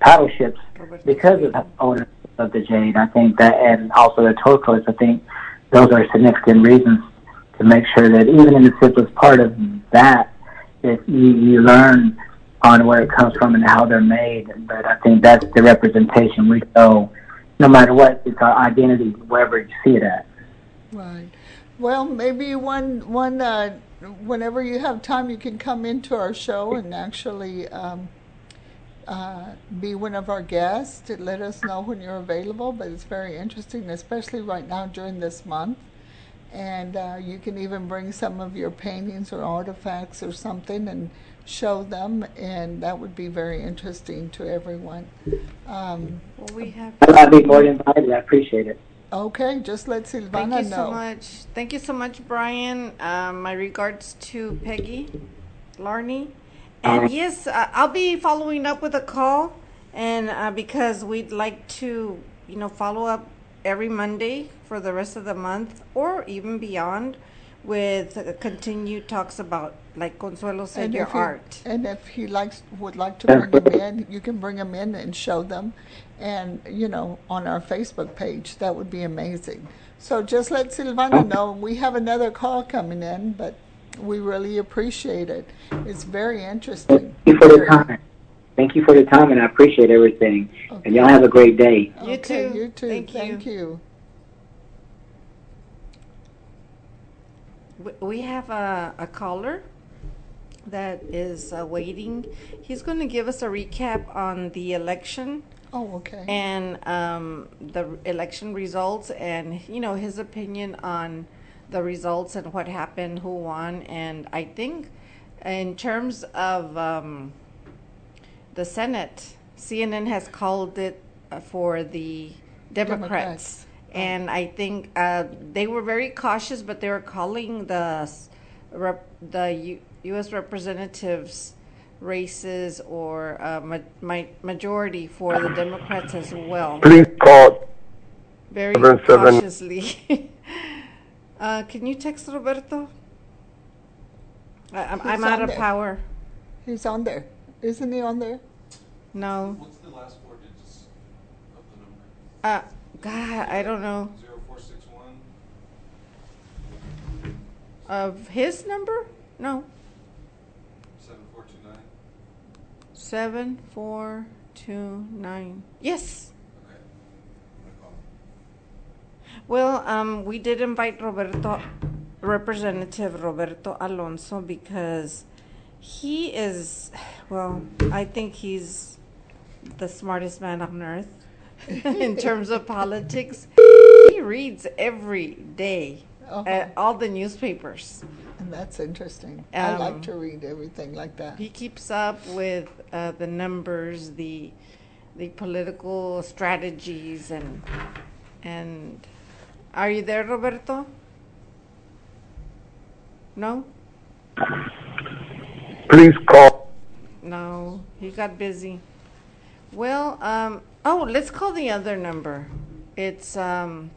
paddle ships because of the ownership of the jade. I think that, and also the turquoise. I think those are significant reasons to make sure that even in the simplest part of that, that you, you learn on where it comes from and how they're made. But I think that's the representation we show, no matter what, it's our identity, wherever you see it at. Right. Well, maybe one one uh, whenever you have time, you can come into our show and actually um, uh, be one of our guests let us know when you're available. But it's very interesting, especially right now during this month. And uh, you can even bring some of your paintings or artifacts or something and show them, and that would be very interesting to everyone. Um, Well, we have. I'd be more than invited. I appreciate it. okay, just let Thank Silvana you know. so much. Thank you so much, Brian. Um, my regards to Peggy, Larney, And yes, uh, I'll be following up with a call, and uh, because we'd like to, you know, follow up every Monday for the rest of the month, or even beyond, with uh, continued talks about, like Consuelo said, your he, art. and if he likes would like to bring them in, you can bring them in and show them, and you know on our Facebook page. That would be amazing. So just let Silvana know. We have another call coming in, but we really appreciate it. It's very interesting. Thank you for the time. Thank you for the time, and I appreciate everything. And y'all have a great day. You okay, too. You too. Thank you. Thank you. We- We have a, a caller that is uh, waiting. He's going to give us a recap on the election Oh, okay. and um, the election results and, you know, his opinion on the results and what happened, who won. And I think in terms of um, the Senate, CNN has called it uh, for the Democrats. Democrats. And I think uh, they were very cautious, but they were calling the rep, the U, U.S. representatives races or uh, ma- ma- majority for the Democrats as well, Please call very Seven, seven. cautiously. uh, can you text Roberto? I, I'm, I'm out of there. power. He's on there. Isn't he on there? No. What's the last four digits of the number? Uh, God, I don't know. Zero four six one. Of his number? No. Seven four two nine. Seven, four, two, nine. Yes. Okay. Well, um, we did invite Roberto, Representative Roberto Alonso, because he is, well, I think he's the smartest man on earth in terms of politics. He reads every day Uh-huh. uh, all the newspapers. And that's interesting. I like Um, to read everything like that. He keeps up with uh, the numbers, the the political strategies, and and are you there, Roberto? No, Please call. no, he got busy. Well, um, oh, let's call the other number. It's um.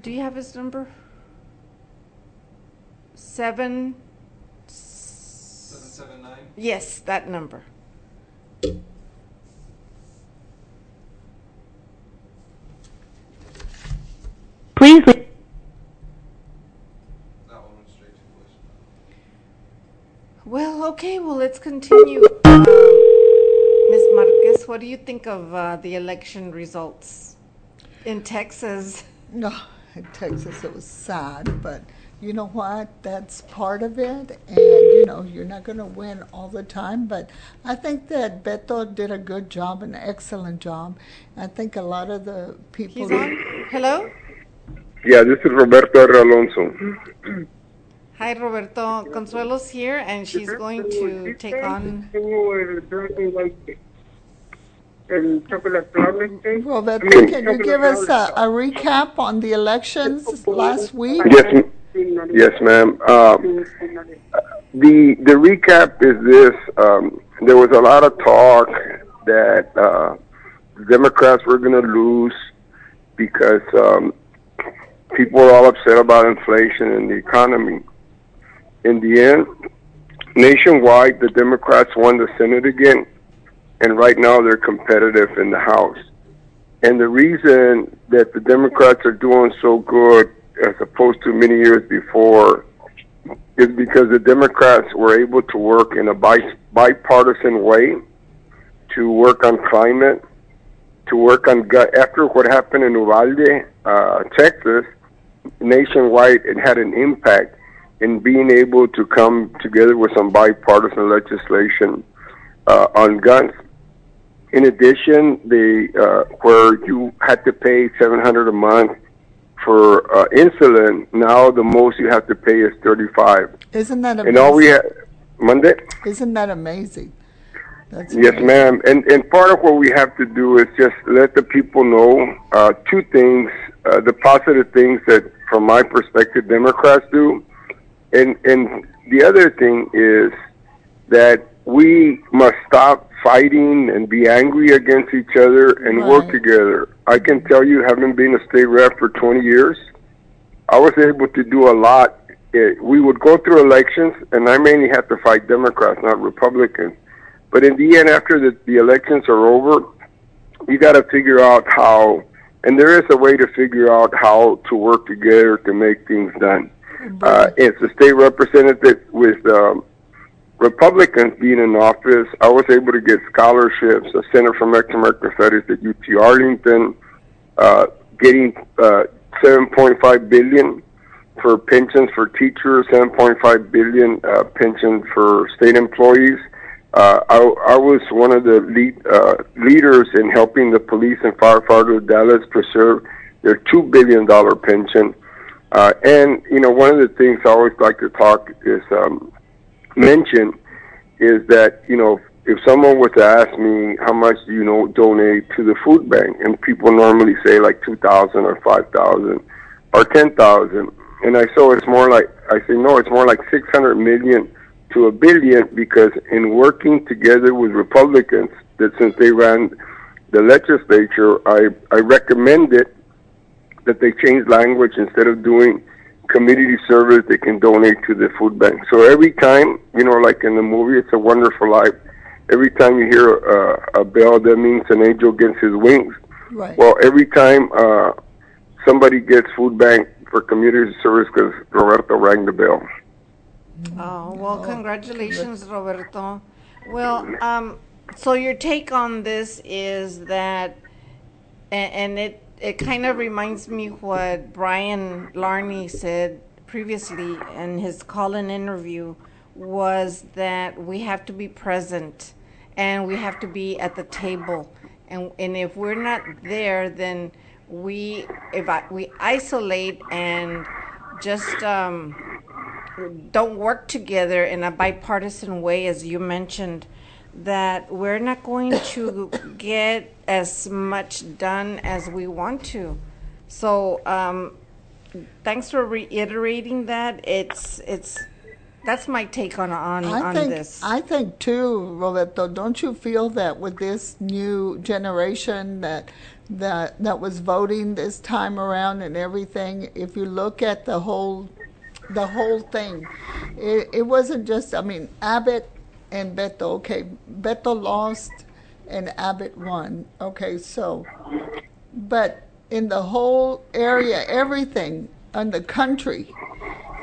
Do you have his number? Seven. Seven seven nine. Yes, that number. Please. That one went straight to voicemail. Well, okay, well, let's continue. What do you think of uh, the election results in Texas? No, in Texas it was sad, but you know what? That's part of it, and you know you're not going to win all the time. But I think that Beto did a good job, an excellent job. I think a lot of the people. He's on. Hello? Yeah, this is Roberto Alonso. Hi, Roberto. Consuelo's here, and she's going to take on. Tengo el and white, el chocolate brown steak. Roberto, Mm. can you give us a, a recap on the elections last week? Yes, yes, ma'am. Um, the the recap is this: um, there was a lot of talk that uh, Democrats were going to lose because um, people were all upset about inflation and the economy. In the end, nationwide, the Democrats won the Senate again, and right now they're competitive in the House. And the reason that the Democrats are doing so good as opposed to many years before is because the Democrats were able to work in a bi- bipartisan way to work on climate, to work on gut. After what happened in Uvalde, uh, Texas, nationwide, it had an impact in being able to come together with some bipartisan legislation uh, on guns. In addition, the uh, where you had to pay seven hundred a month for uh, insulin, now the most you have to pay is thirty five. Isn't that amazing? And all we amazing? Monday. Isn't that amazing? That's Yes, amazing. ma'am. And and part of what we have to do is just let the people know uh, two things: uh, the positive things that, from my perspective, Democrats do, and and the other thing is that we must stop fighting and be angry against each other and work together. I can tell you, having been a state rep for 20 years, I was able to do a lot. Eh, We would go through elections, and I mainly had to fight Democrats, not Republicans. But in the end, after the, the elections are over, you got to figure out how, and there is a way to figure out how to work together to make things done. Uh, as a state representative with um, Republicans being in office, I was able to get scholarships, a Center for Mexican American Studies at UT Arlington, uh, getting uh, 7.5 billion for pensions for teachers, 7.5 billion uh, pension for state employees. Uh, I, I was one of the lead, uh, leaders in helping the police and firefighters of Dallas preserve their two billion dollar pension. Uh, and you know, one of the things I always like to talk is um, mention is that you know if someone was to ask me how much do you know donate to the food bank, and people normally say like two thousand or five thousand or ten thousand, and I so it's more like I say no, it's more like six hundred million to a billion because in working together with Republicans, that since they ran the legislature, I I recommended that they change language instead of doing community service they can donate to the food bank. So every time, you know, like in the movie It's a Wonderful Life, every time you hear a, a bell, that means an angel gets his wings. Right. Well, every time uh, somebody gets food bank for community service because Roberto rang the bell. Oh, well, congratulations, Roberto. Well, um, so your take on this is that, and, and it, it kind of reminds me what Brian Larney said previously in his call-in interview was that we have to be present and we have to be at the table. And, and if we're not there, then we, if I, we isolate and just, um, don't work together in a bipartisan way, as you mentioned, that we're not going to get as much done as we want to. So, um, thanks for reiterating that. It's it's that's my take on on I on think this. I think too, Roberto. Don't you feel that with this new generation that that that was voting this time around and everything, if you look at the whole the whole thing, it, it wasn't just. I mean, Abbott and Beto. Okay, Beto lost and Abbott won. Okay, so, but in the whole area, everything in the country,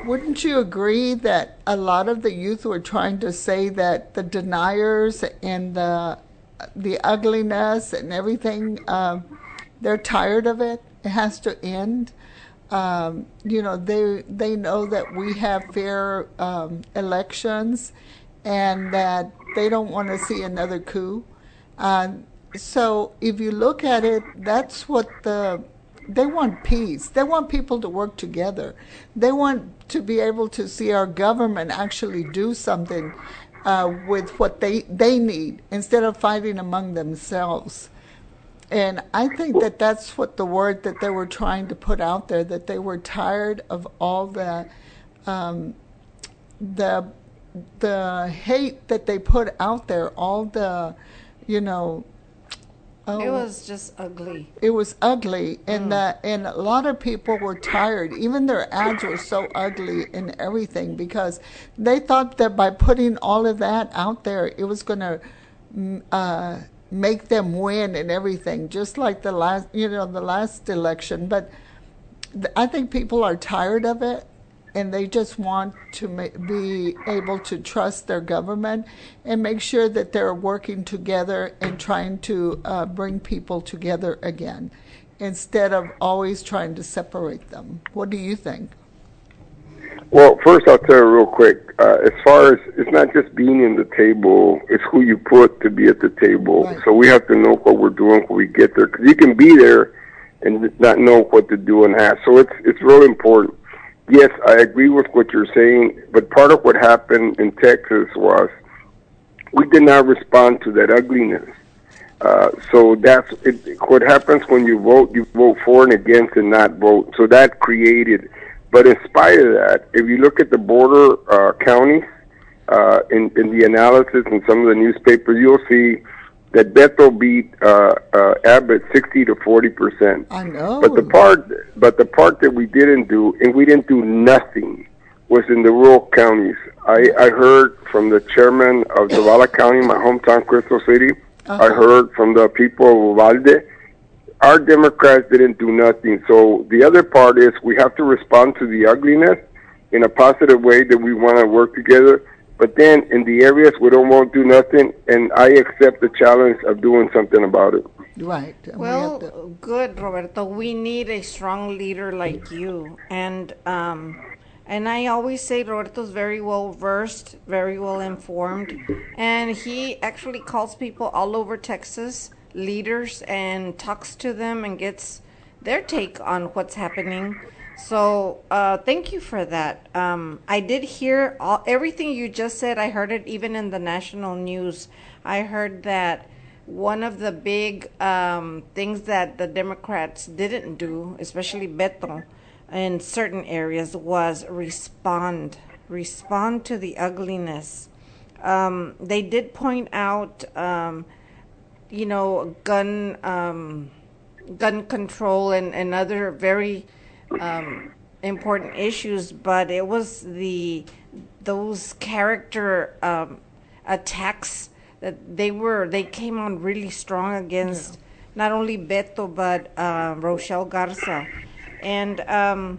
wouldn't you agree that a lot of the youth were trying to say that the deniers and the the ugliness and everything, um, they're tired of it. It has to end. Um, you know, they they know that we have fair um, elections, and that they don't want to see another coup. Uh, so if you look at it, that's what the they want peace. They want people to work together. They want to be able to see our government actually do something uh, with what they they need instead of fighting among themselves. And I think that that's what the word that they were trying to put out there that they were tired of all the um, the the hate that they put out there, all the you know. Oh, it was just ugly. it was ugly and that and a lot of people were tired even their ads were so ugly and everything because they thought that by putting all of that out there it was going to uh, make them win and everything just like the last you know the last election but th- i think people are tired of it and they just want to ma- be able to trust their government and make sure that they're working together and trying to uh, bring people together again instead of always trying to separate them. What do you think? Well, first I'll tell you real quick. Uh, as far as it's not just being in the table, it's who you put to be at the table. Right. So we have to know what we're doing when we get there, because you can be there and not know what to do and have. So it's it's really important. Yes, I agree with what you're saying, but part of what happened in Texas was we did not respond to that ugliness. Uh, so that's it, what happens when you vote. You vote for and against, and not vote. So that created. But in spite of that, if you look at the border uh, counties, uh, in in the analysis in some of the newspapers, you'll see that Beto beat uh, uh, Abbott sixty to forty percent. I know. But the part, but the part that we didn't do, and we didn't do nothing, was in the rural counties. I, I heard from the chairman of Zavala County, my hometown, Crystal City. I heard from the people of Uvalde. Our Democrats didn't do nothing. So the other part is we have to respond to the ugliness in a positive way that we want to work together. But then in the areas we don't want to do nothing, and I accept the challenge of doing something about it. right. and we Well, have to- good, Roberto. We need a strong leader like you, and um, and I always say Roberto's very well versed, very well informed, and he actually calls people all over Texas leaders and talks to them and gets their take on what's happening. So uh, thank you for that. Um, I did hear all, everything you just said. I heard it even in the national news. I heard that one of the big um, things that the Democrats didn't do, especially Beto, in certain areas, was respond. Respond to the ugliness. Um, they did point out, um, you know, gun um, gun control and, and other very um, important issues, but it was the those character um, attacks that they were they came on really strong against not only Beto but uh, Rochelle Garza, and um,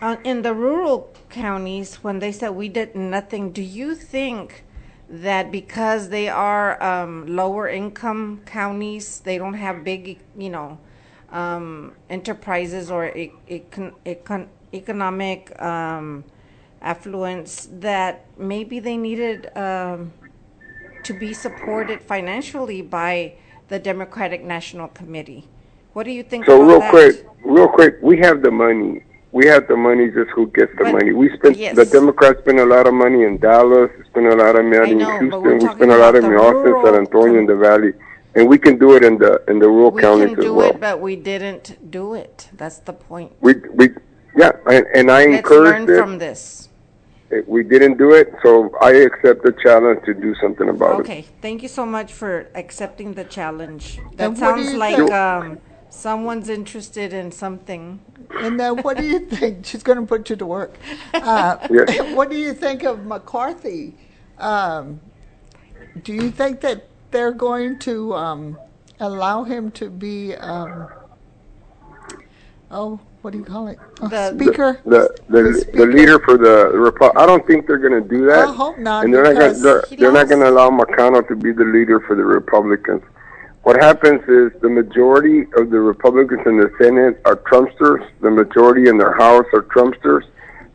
uh, in the rural counties when they said we did nothing, do you think? that because they are um, lower income counties, they don't have big, you know, um, enterprises or e- econ- econ- economic um, affluence, that maybe they needed um, to be supported financially by the Democratic National Committee. What do you think So about real that? quick, real quick, we have the money. We have the money. Just who gets the But- money? We spent yes. the Democrats spend a lot of money in Dallas, spend a lot of money in know, we're Houston. We spend a lot in Austin, San Antonio, in the Valley, and we can do it in the in the rural we counties can as do well. it, but we didn't do it. That's the point. We we yeah, and, and I Let's learn encouraged from it. this. We didn't do it, so I accept the challenge to do something about it. Okay, thank you so much for accepting the challenge. That what do sounds like think? um, someone's interested in something. And then what do you think? She's going to put you to work. Uh, Yes. What do you think of McCarthy? Um, do you think that they're going to um, allow him to be, um, oh, what do you call it? Oh, The- speaker? The the, the, speaker? leader for the Repu- I don't think they're going to do that. I hope not, And they're not because going. They're, they're not going to allow McConnell to be the leader for the Republicans. What happens is the majority of the Republicans in the Senate are Trumpsters. The majority in their House are Trumpsters.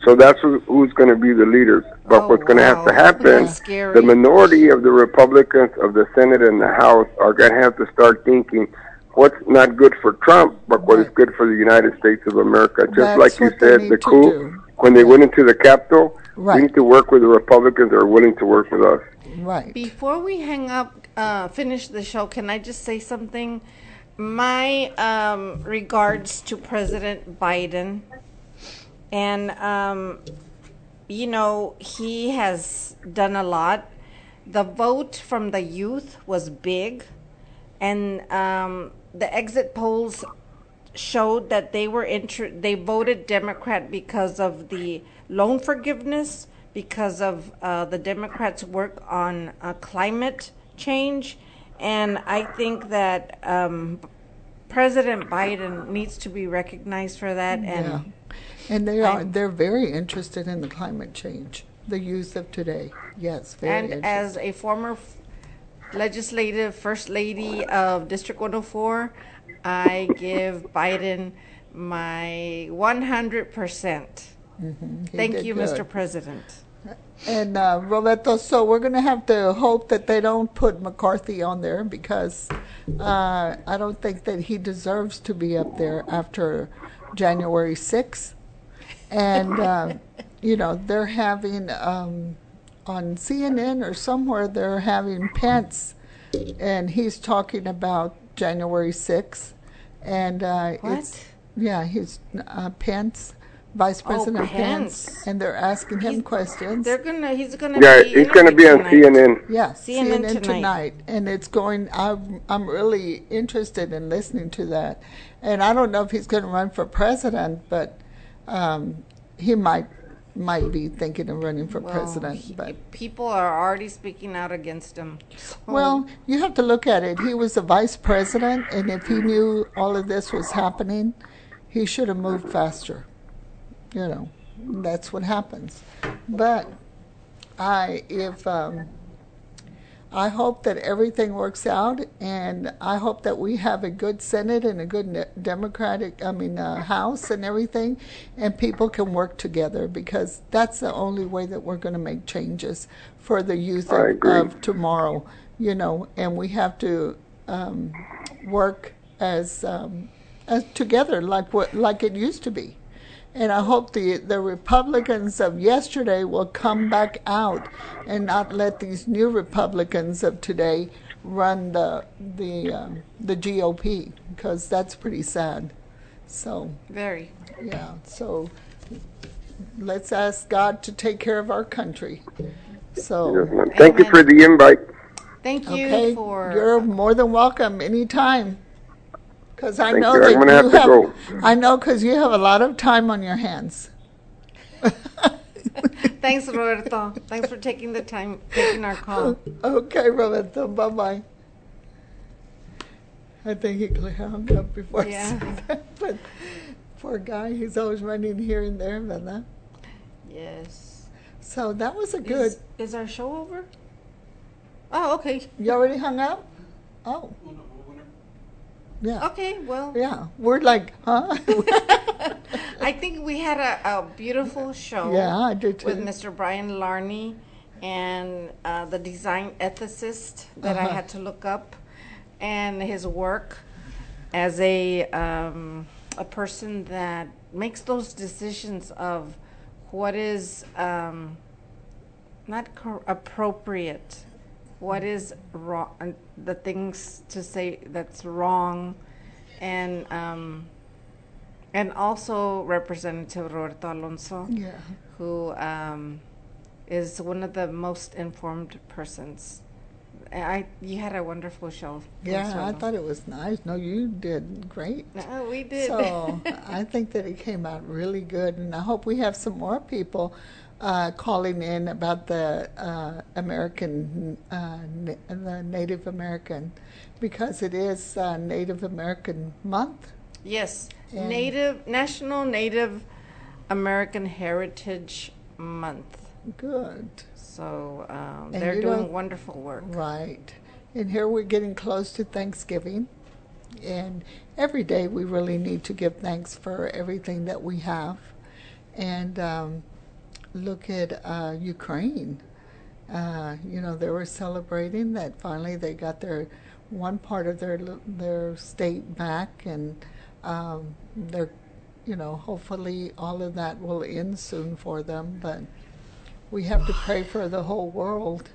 So that's who, who's going to be the leaders. But Oh, what's going to have to happen? The minority of the Republicans of the Senate and the House are going to have to start thinking what's not good for Trump, but what is Right. good for the United States of America. Just That's like you said, the coup do. when they went into the Capitol. Right. We need to work with the Republicans that are willing to work with us. Right. Before we hang up, uh, finish the show, can I just say something? My um, regards to President Biden. And, um, you know, he has done a lot. The vote from the youth was big. And um, the exit polls showed that they were inter- they voted Democrat because of the loan forgiveness, because of uh, the Democrats' work on uh, climate change, and I think that um, President Biden needs to be recognized for that. And Yeah. And they are, I'm- they're very interested in the climate change, the youth of today. Yes, very and as a former f- legislative first lady of District 104, I give Biden my 100%. Mm-hmm. He Thank you, good. Mr. President. And uh, Roberto, so we're going to have to hope that they don't put McCarthy on there because uh, I don't think that he deserves to be up there after January 6th. And, uh, you know, they're having um, on CNN or somewhere, they're having Pence, and he's talking about January 6th. And uh, What? it's, yeah, he's uh, Pence, Vice President Pence. Pence. and they're asking him questions. They're gonna. He's gonna. Yeah, be he's going to be on tonight. CNN. Yeah, CNN CNN, tonight. tonight. and it's going. I'm I'm really interested in listening to that, and I don't know if he's going to run for president, but um, he might might be thinking of running for Well, president. he- But people are already speaking out against him. So, well, you have to look at it. He was the vice president, and if he knew all of this was happening, he should have moved faster. You know, that's what happens. But I, if um, I hope that everything works out, and I hope that we have a good Senate and a good Democratic, I mean, uh, House and everything, and people can work together because that's the only way that we're going to make changes for the youth of, of tomorrow, you know, and we have to um, work as um, as together like what like it used to be. And I hope the, the Republicans of yesterday will come back out and not let these new Republicans of today run the the um, the GOP because that's pretty sad. So very. yeah, so let's ask God to take care of our country. So Yes, ma'am. Thank you for the invite. Thank you okay, for. you're more than welcome anytime. Because I Thank know you. that I'm gonna you have to go. I know because you have a lot of time on your hands. Thanks, Roberto. Thanks for taking the time, taking our call. Okay, Roberto. Bye bye. I think he clear- hung up before I Yeah. said that. But poor guy, he's always running here and there, ¿verdad? Yes. So that was a good. Is, is our show over? Oh, okay. You already hung up? Oh. Yeah. Okay, well. Yeah. We're like, huh? I think we had a, a beautiful show. Yeah, I did too. With Mr. Brian Larney and uh, the design ethicist that I Uh-huh. had to look up, and his work as a um, a person that makes those decisions of what is um, not cor- appropriate, what is wrong, the things to say that's wrong, and um, and also Representative Roberto Alonso, yeah. who um, is one of the most informed persons. I you had a wonderful show. Yeah, I thought it was nice. No, you did great. No, we did. So I think that it came out really good, and I hope we have some more people uh, calling in about the uh, American, uh, na- the Native American, because it is uh, Native American Month. yes, And- Native National Native American Heritage Month. Good, So um, they're doing wonderful work. right. And here we're getting close to Thanksgiving, and every day we really need to give thanks for everything that we have, and um, look at uh, Ukraine. Uh, you know, they were celebrating that finally they got their one part of their their state back, and um, they're, you know, hopefully all of that will end soon for them. But we have to pray for the whole world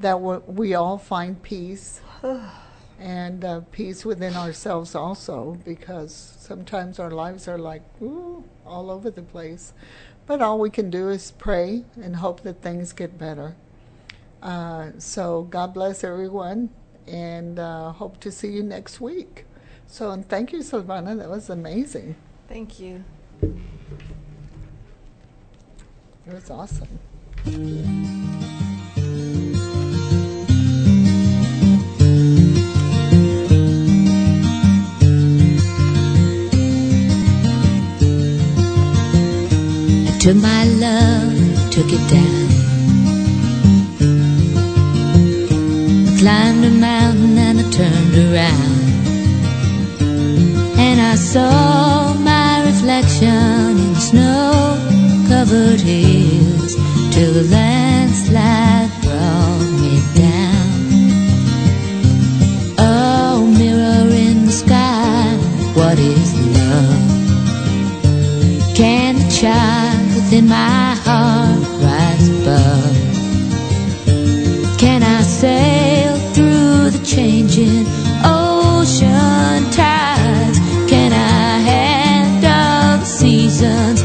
that we, we all find peace and uh, peace within ourselves also, because sometimes our lives are like ooh, all over the place. But all we can do is pray and hope that things get better. Uh, so God bless everyone, and uh, hope to see you next week. So and thank you, Silvana. That was amazing. Thank you. It was awesome. Took my love, took it down. I climbed a mountain and I turned around. And I saw my reflection in snow covered hills till the landslide brought me down. Oh, mirror in the sky, what is love? Can the child within my heart rise above? Can I sail through the changing ocean tides? Can I handle the seasons